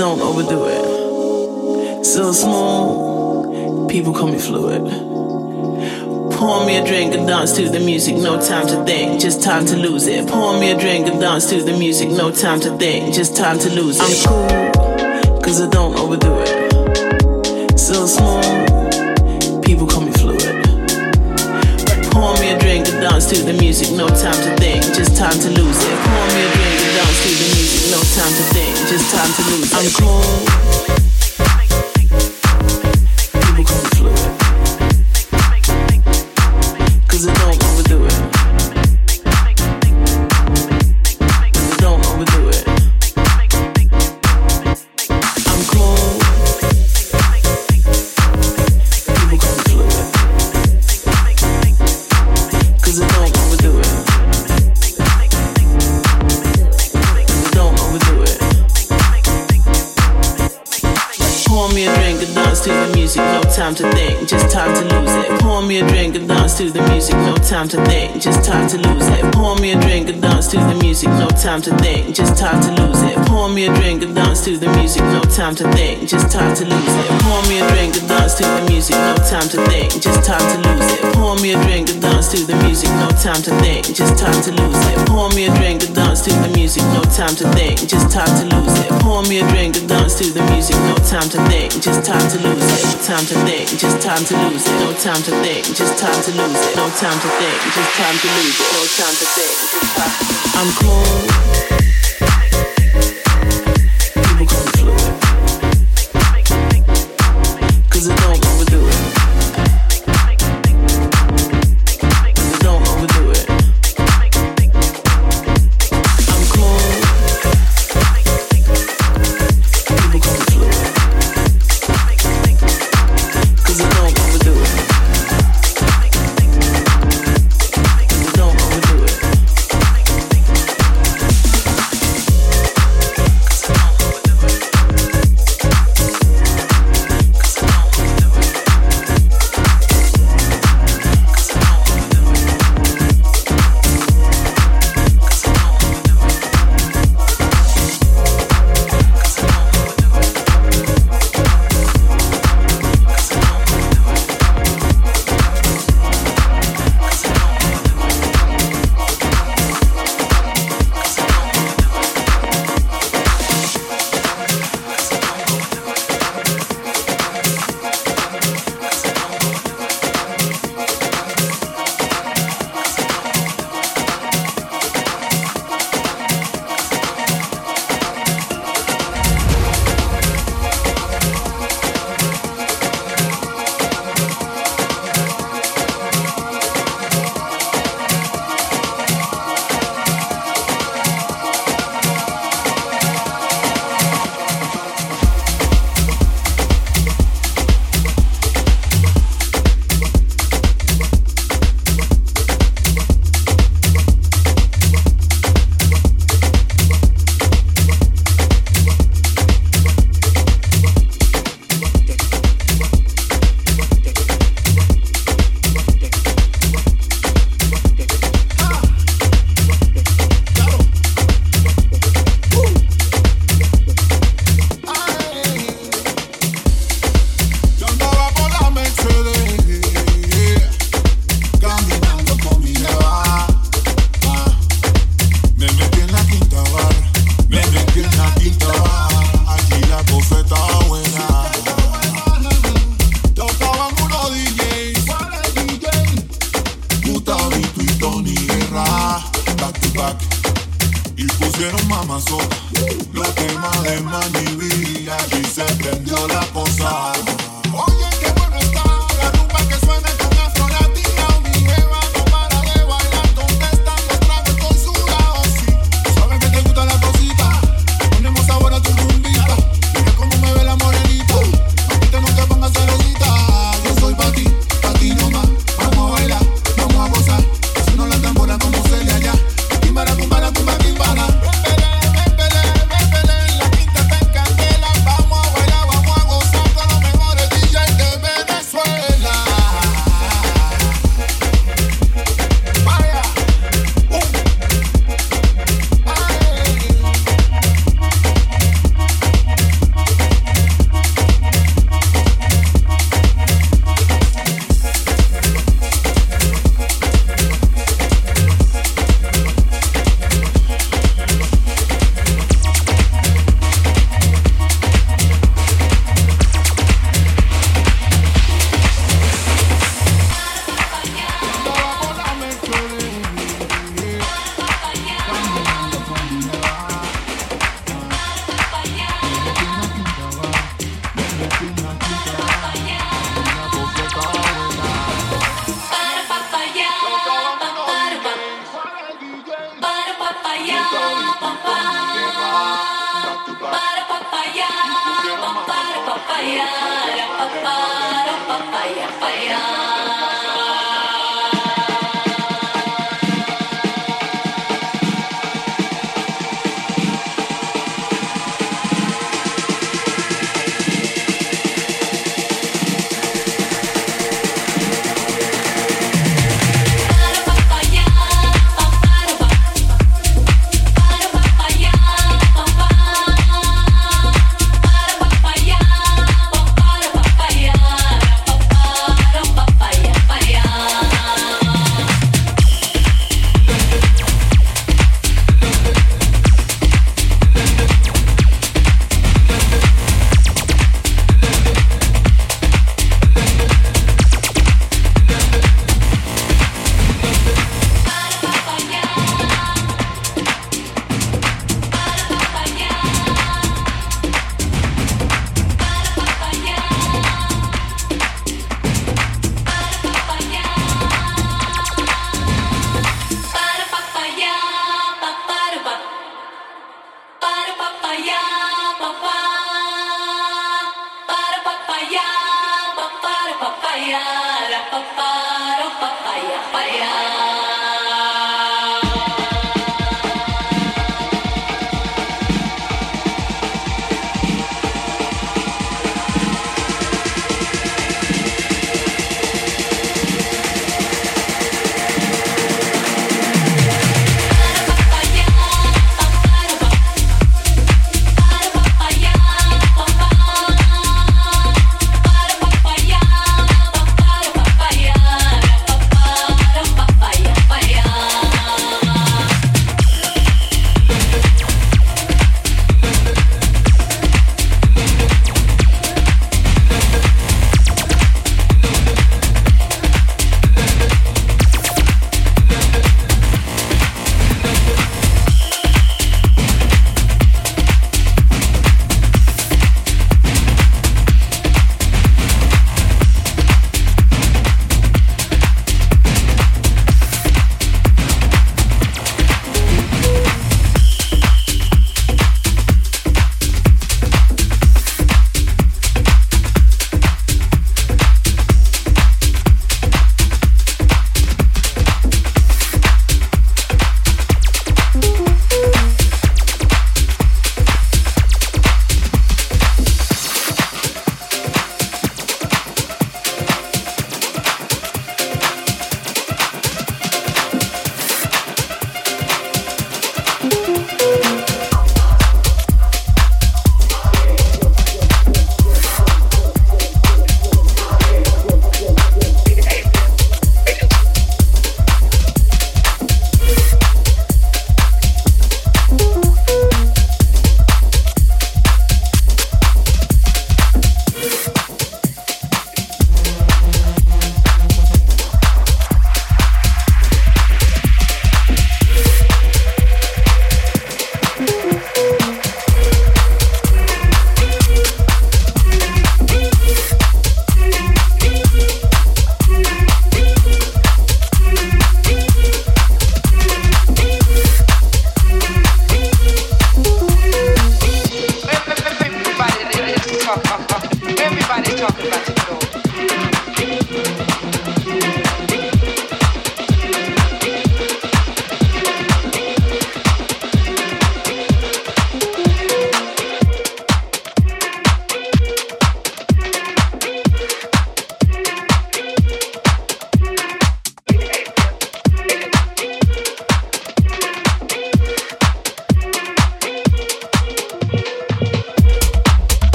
don't overdo it. So smooth, people call me fluid. Pour me a drink and dance to the music, no time to think, just time to lose it. Pour me a drink and dance to the music, no time to think, just time to lose it. I'm cool, cause I don't overdo it. So smooth, people call me fluid. Pour me a drink and dance to the music, no time to think, just time to lose it. No time to think, just time to lose. I'm cool. Time to think, just time to lose it. Pour me a drink and dance to the music, no time to think, just time to lose it. Pour me a drink and dance to the music, no time to think, just time to lose it. Pour me a drink and dance to the music, no time to think, just time to lose it. Pour me a drink and dance to the music, no time to think, just time to lose it. Pour me a drink and dance to the music, no time to think, just time to lose it. Pour me a drink and dance to the music, no time to think, just time to lose it. No time to think, just time to lose it. No time to think, just time to lose it. No time to think, just time to lose it. No time to think, just time. I'm cool.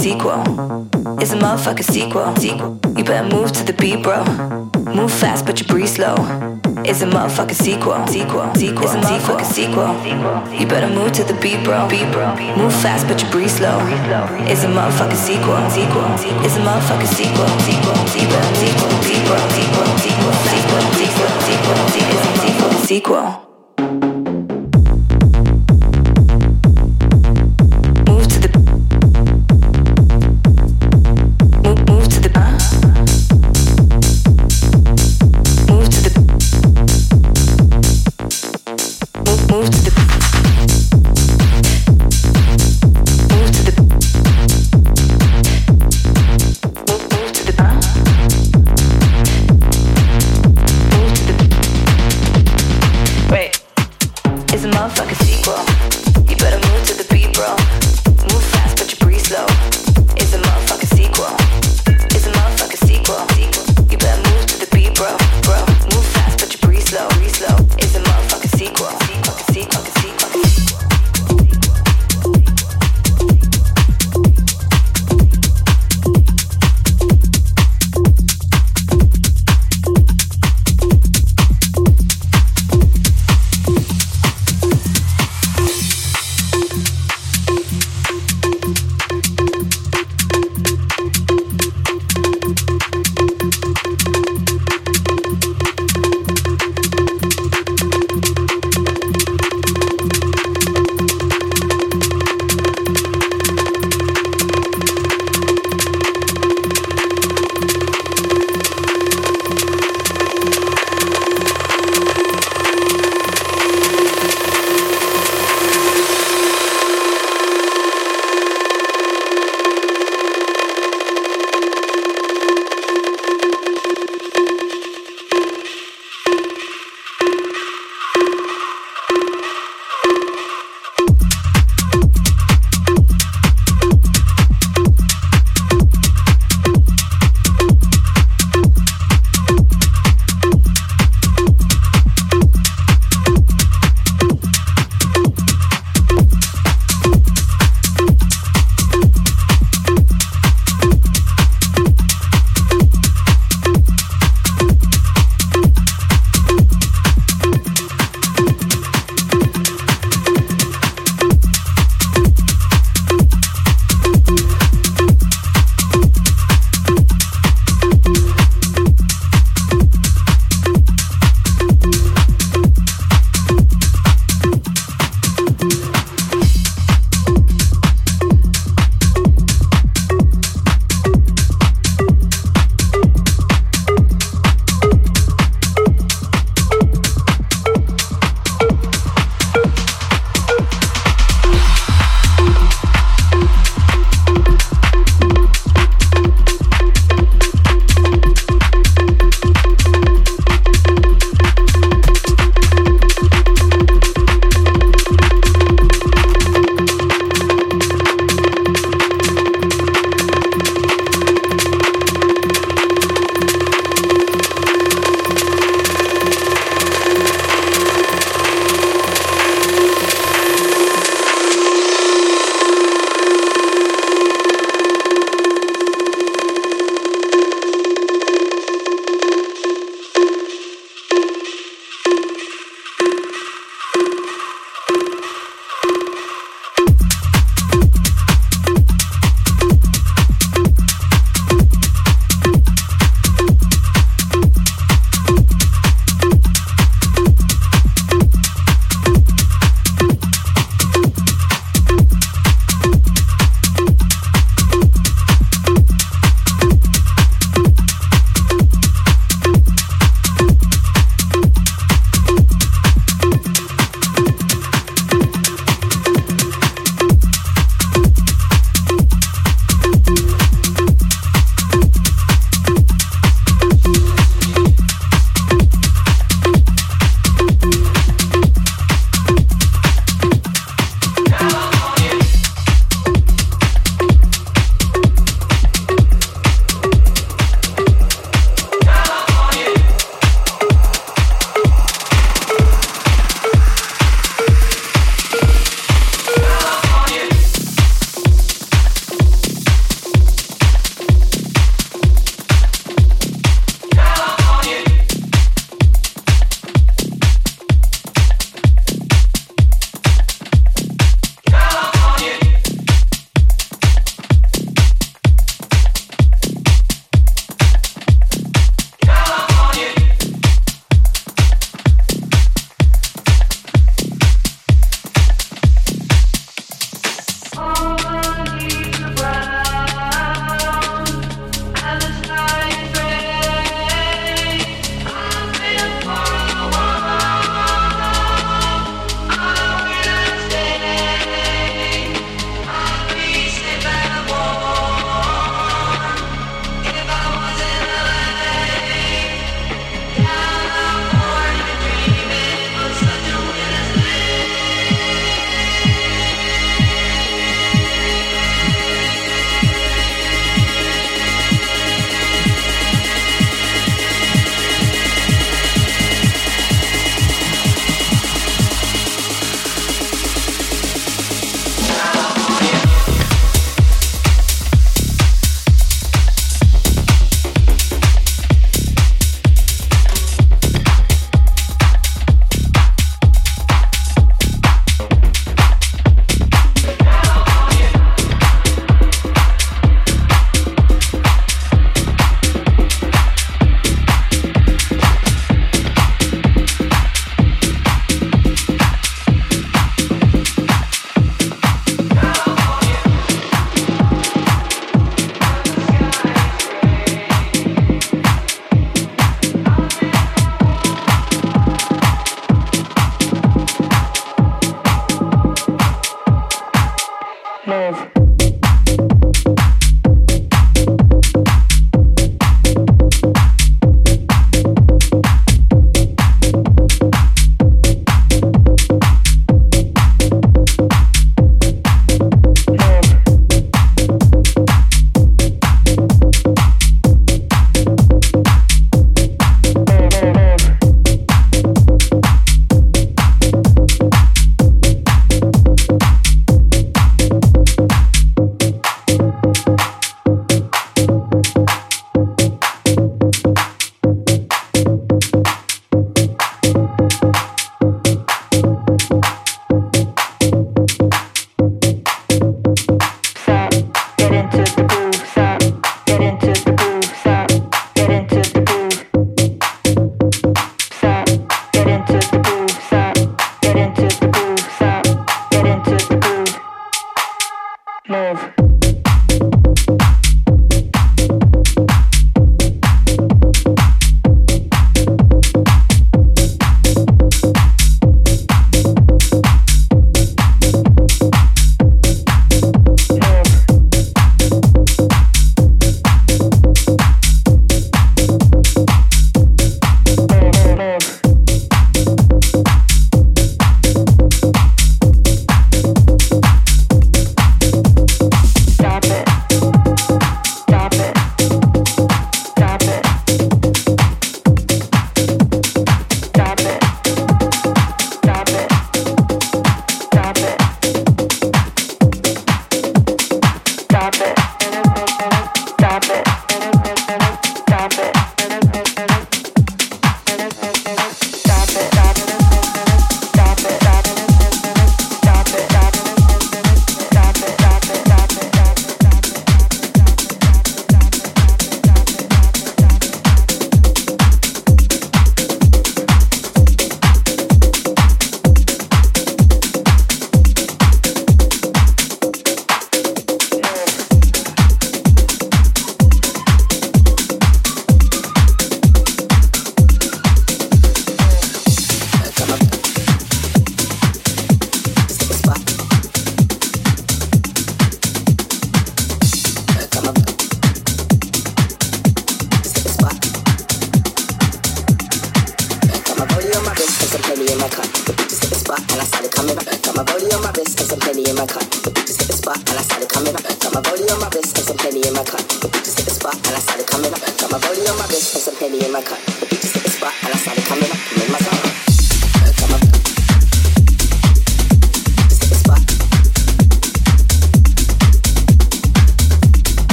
Sequel. It's a motherfucking sequel. Sequel. You better move to the beat, bro. Move fast, but you breathe slow. It's a motherfucking sequel. Sequel. Sequel. It's a motherfucking sequel. You better move to the beat, bro. Beat, bro. Move fast, but you breathe slow. It's a motherfucking sequel. Sequel. It's a motherfucking sequel. Sequel. Sequel. Sequel. Sequel. Sequel. Sequel. Sequel. Sequel. Sequel. A motherfucking sequel.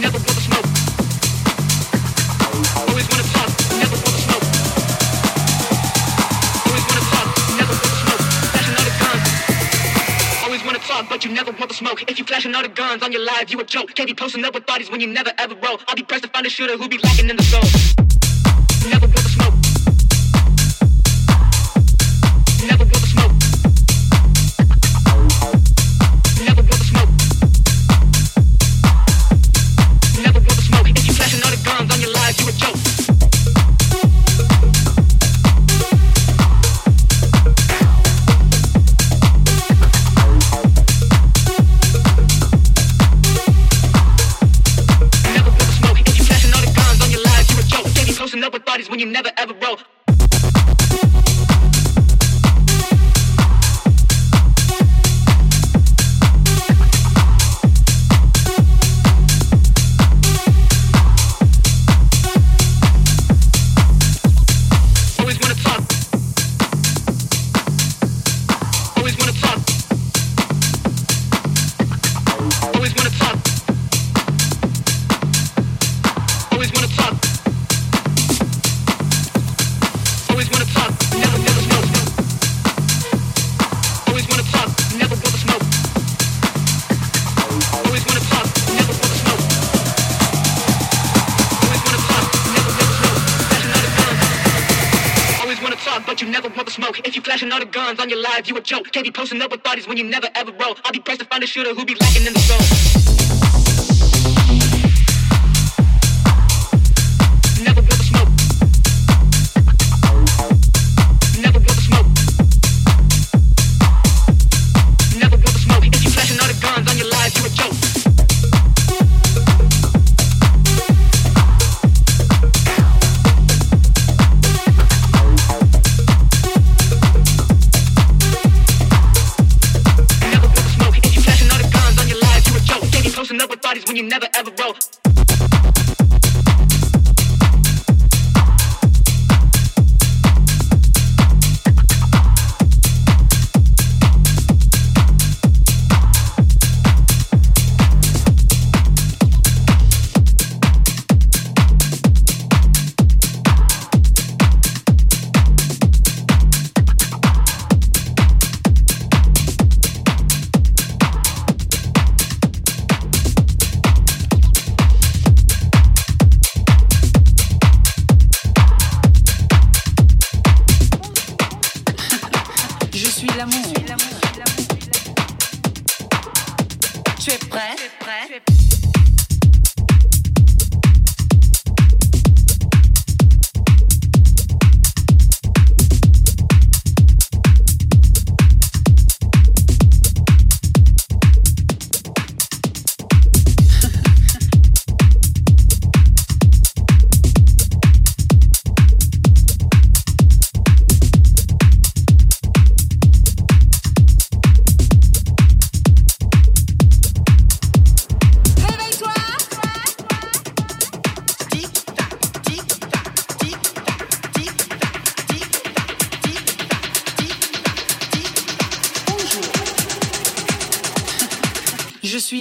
Never want never want never want guns Always wanna talk, but you never want the smoke If you flashing out of guns on your live, you a joke. Can't be posting up with bodies when you never ever roll. I'll be pressed to find a shooter who be lacking in the soul. alive, you a joke. Can't be posting up with bodies when you never ever roll. I'll be pressed to find a shooter who be lacking in the soul.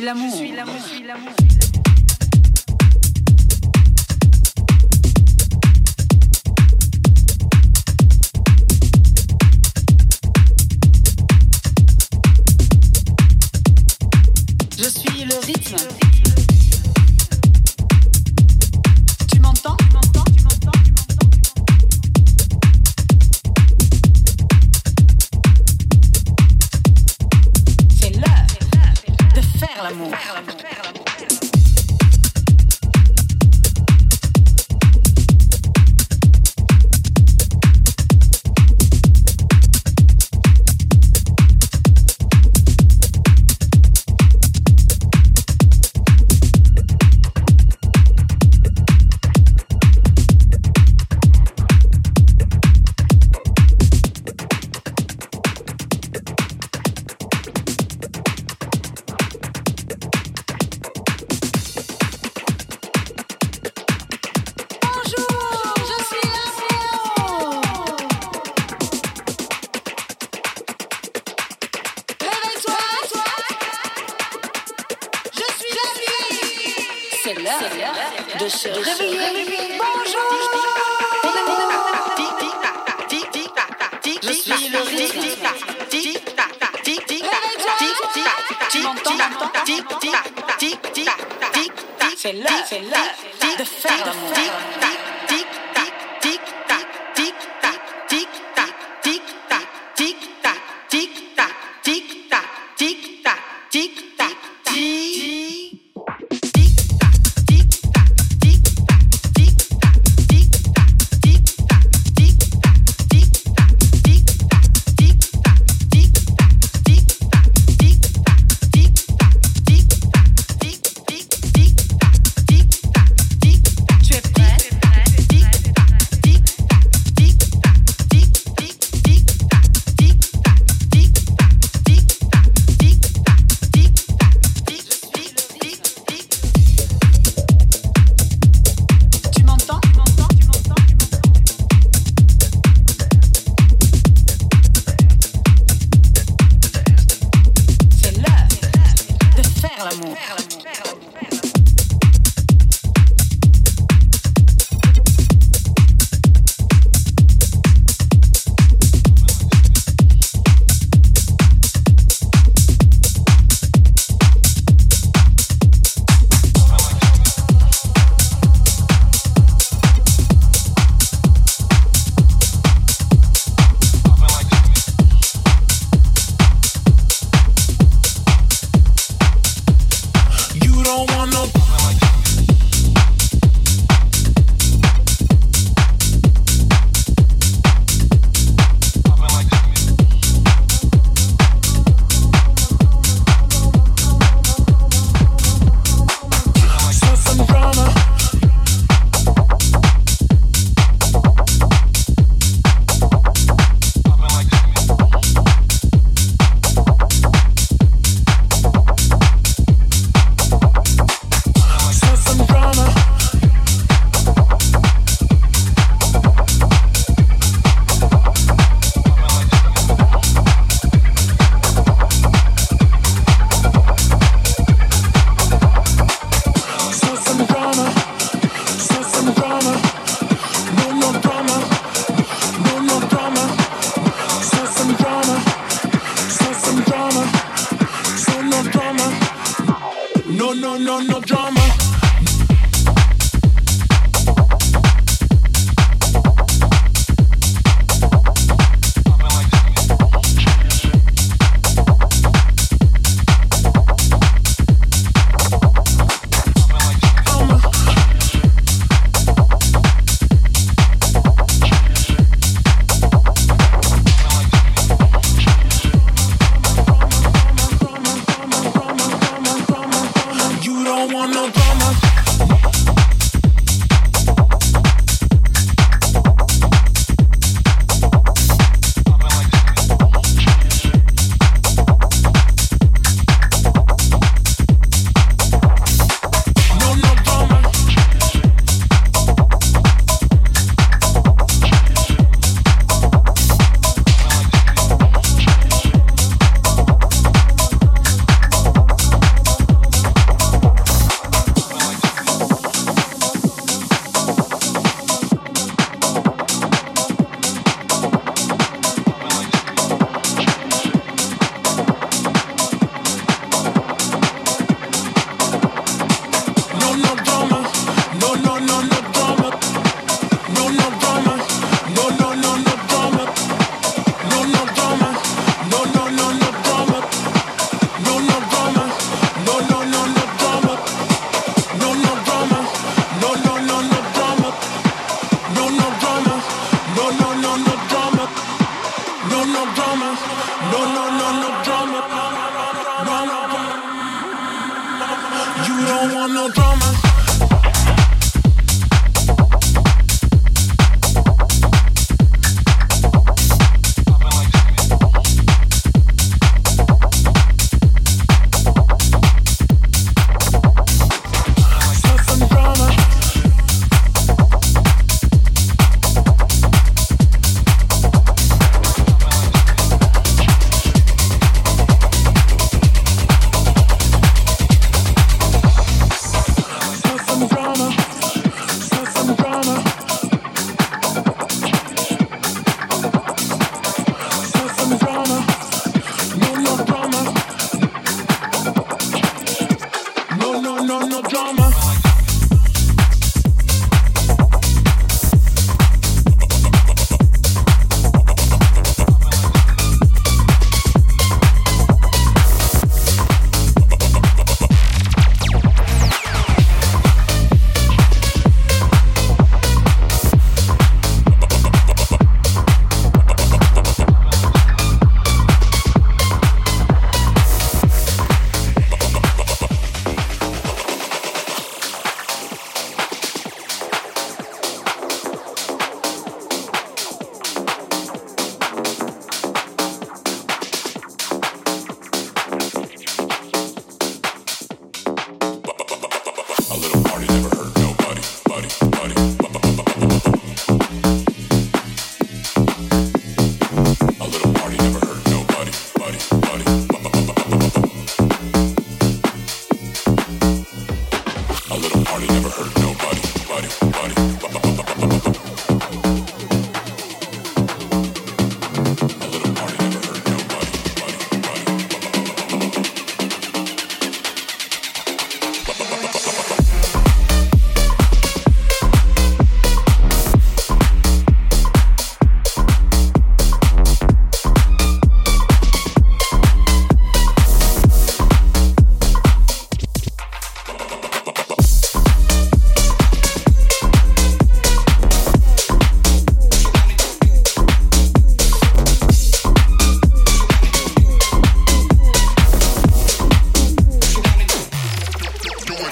l'amour. Je suis l'amour. C'est l'heure de faire l'amour.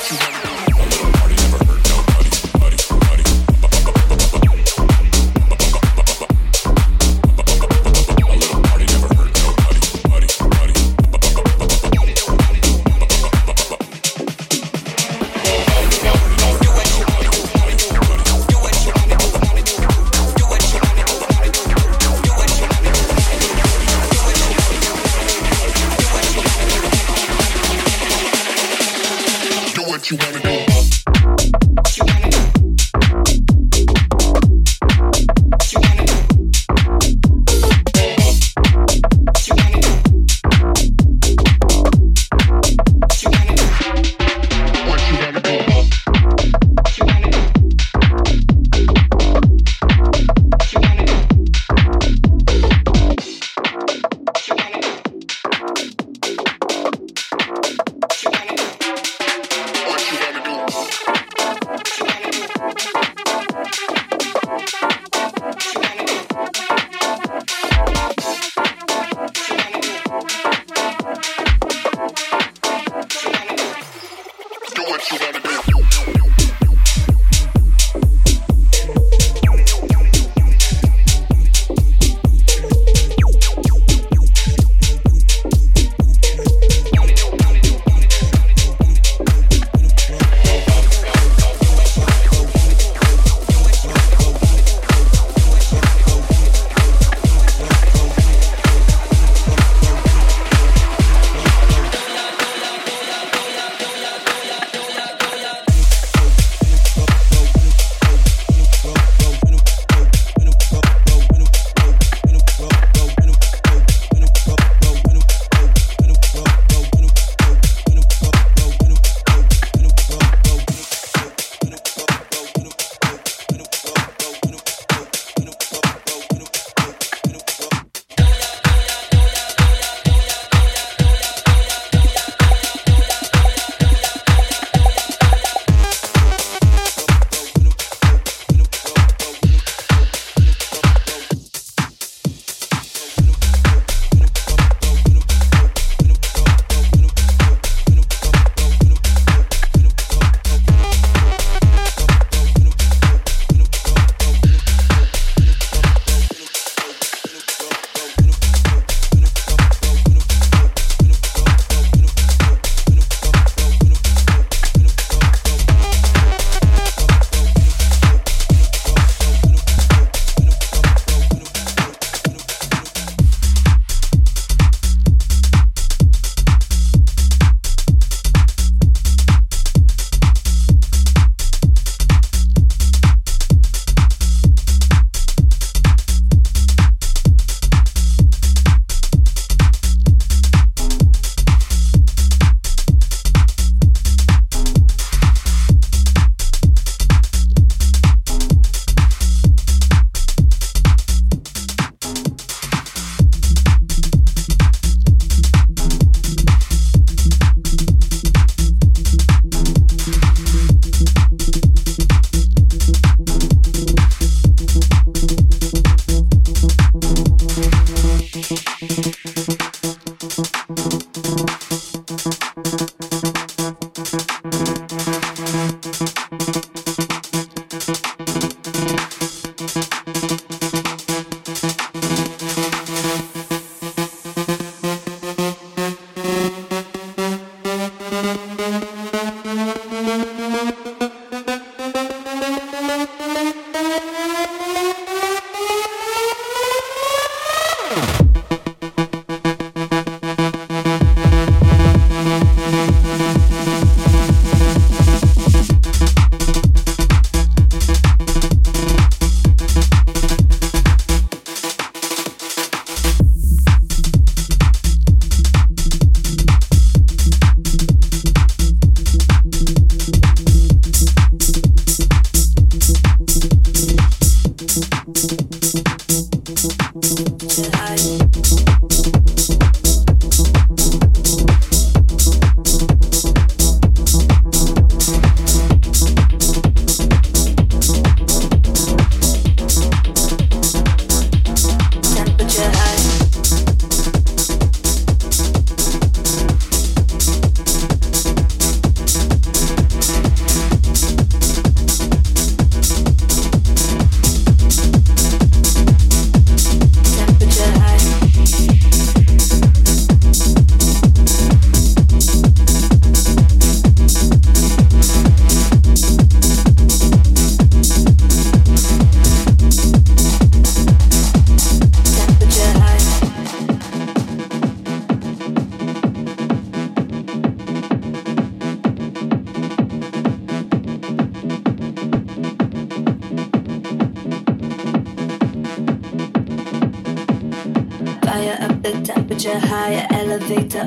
what you want.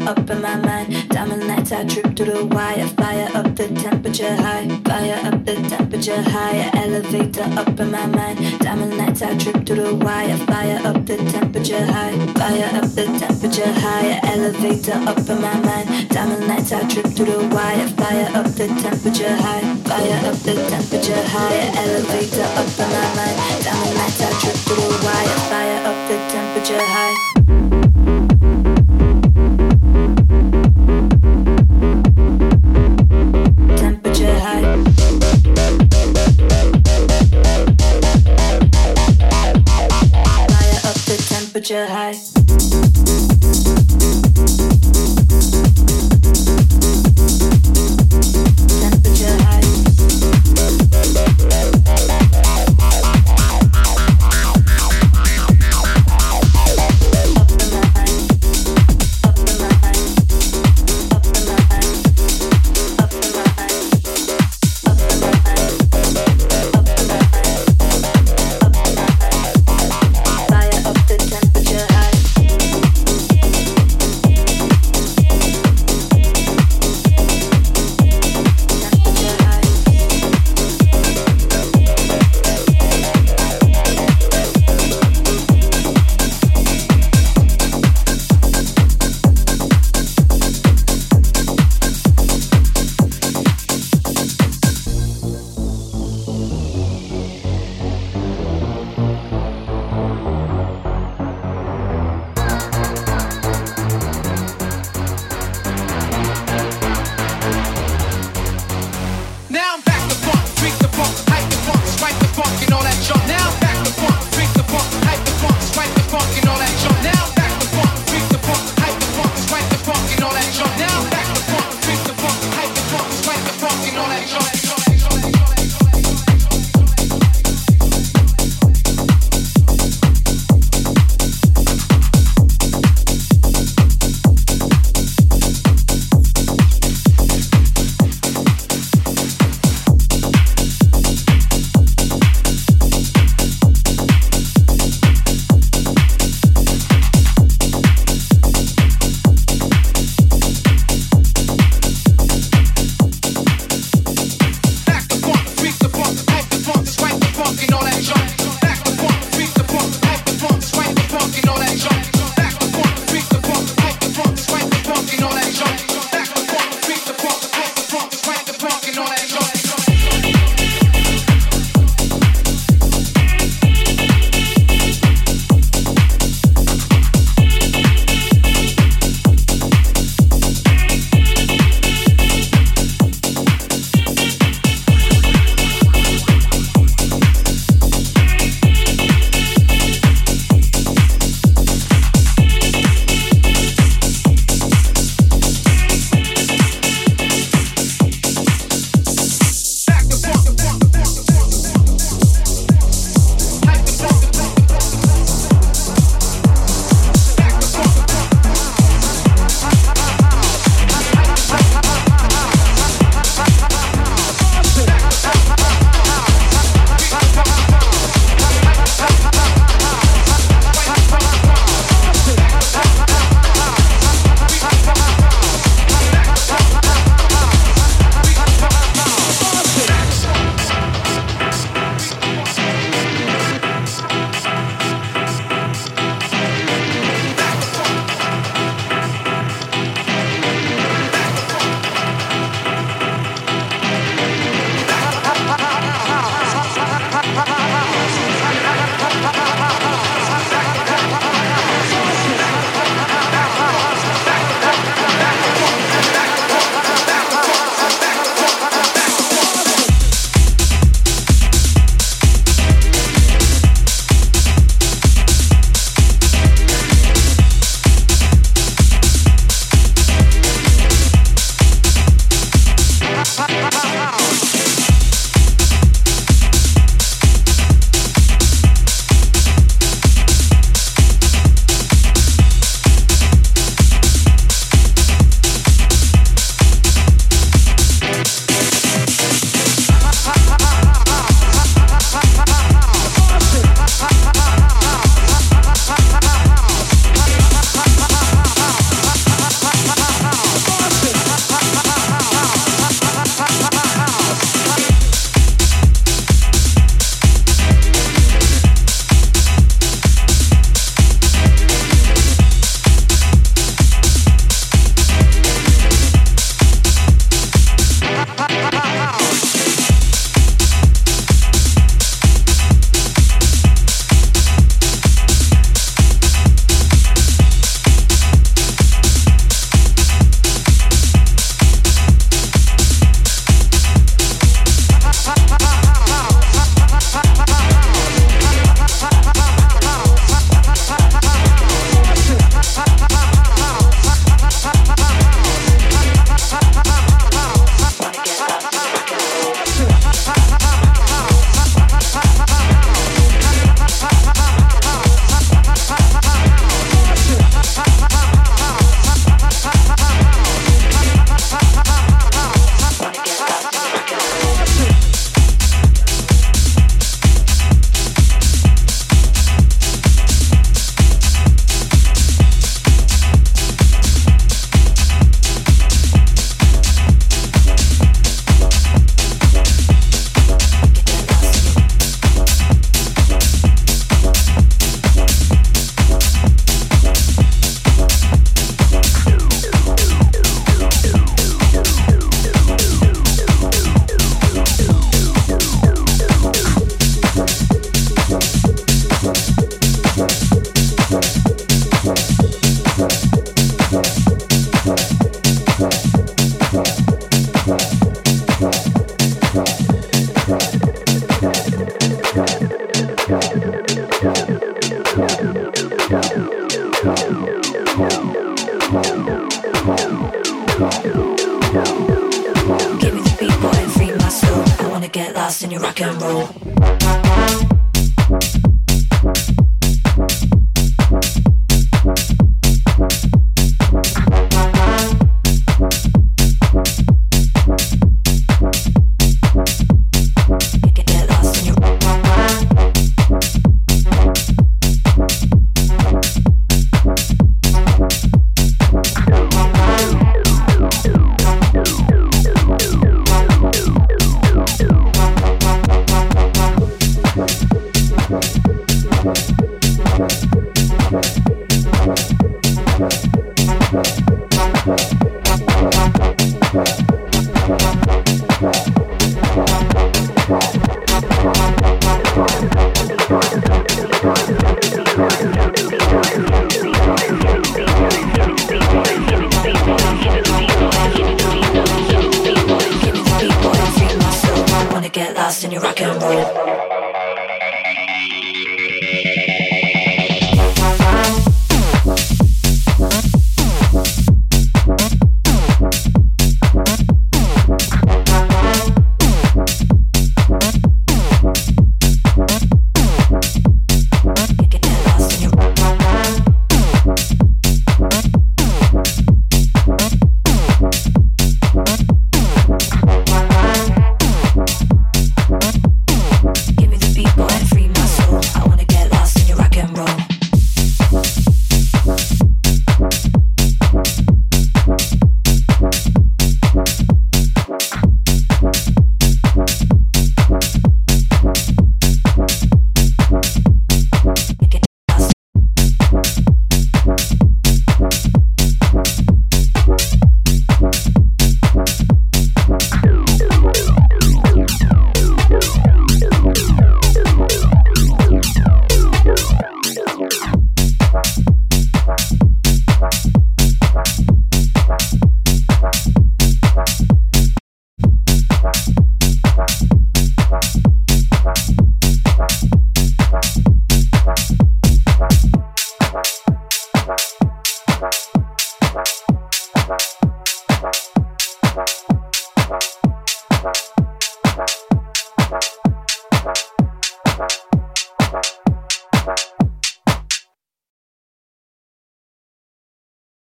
up in my mind. Diamond nights, I trip to the wire. Fire up the temperature high. Fire up the temperature high. Elevator up in my mind. Diamond lights I trip to the wire. Fire up the temperature high. Fire up the temperature high. Elevator up in my mind. Diamond lights I trip to the wire. Fire up the temperature high. Fire up the temperature high. Elevator up in my mind. Diamond lights I trip to the wire. Fire up the temperature high.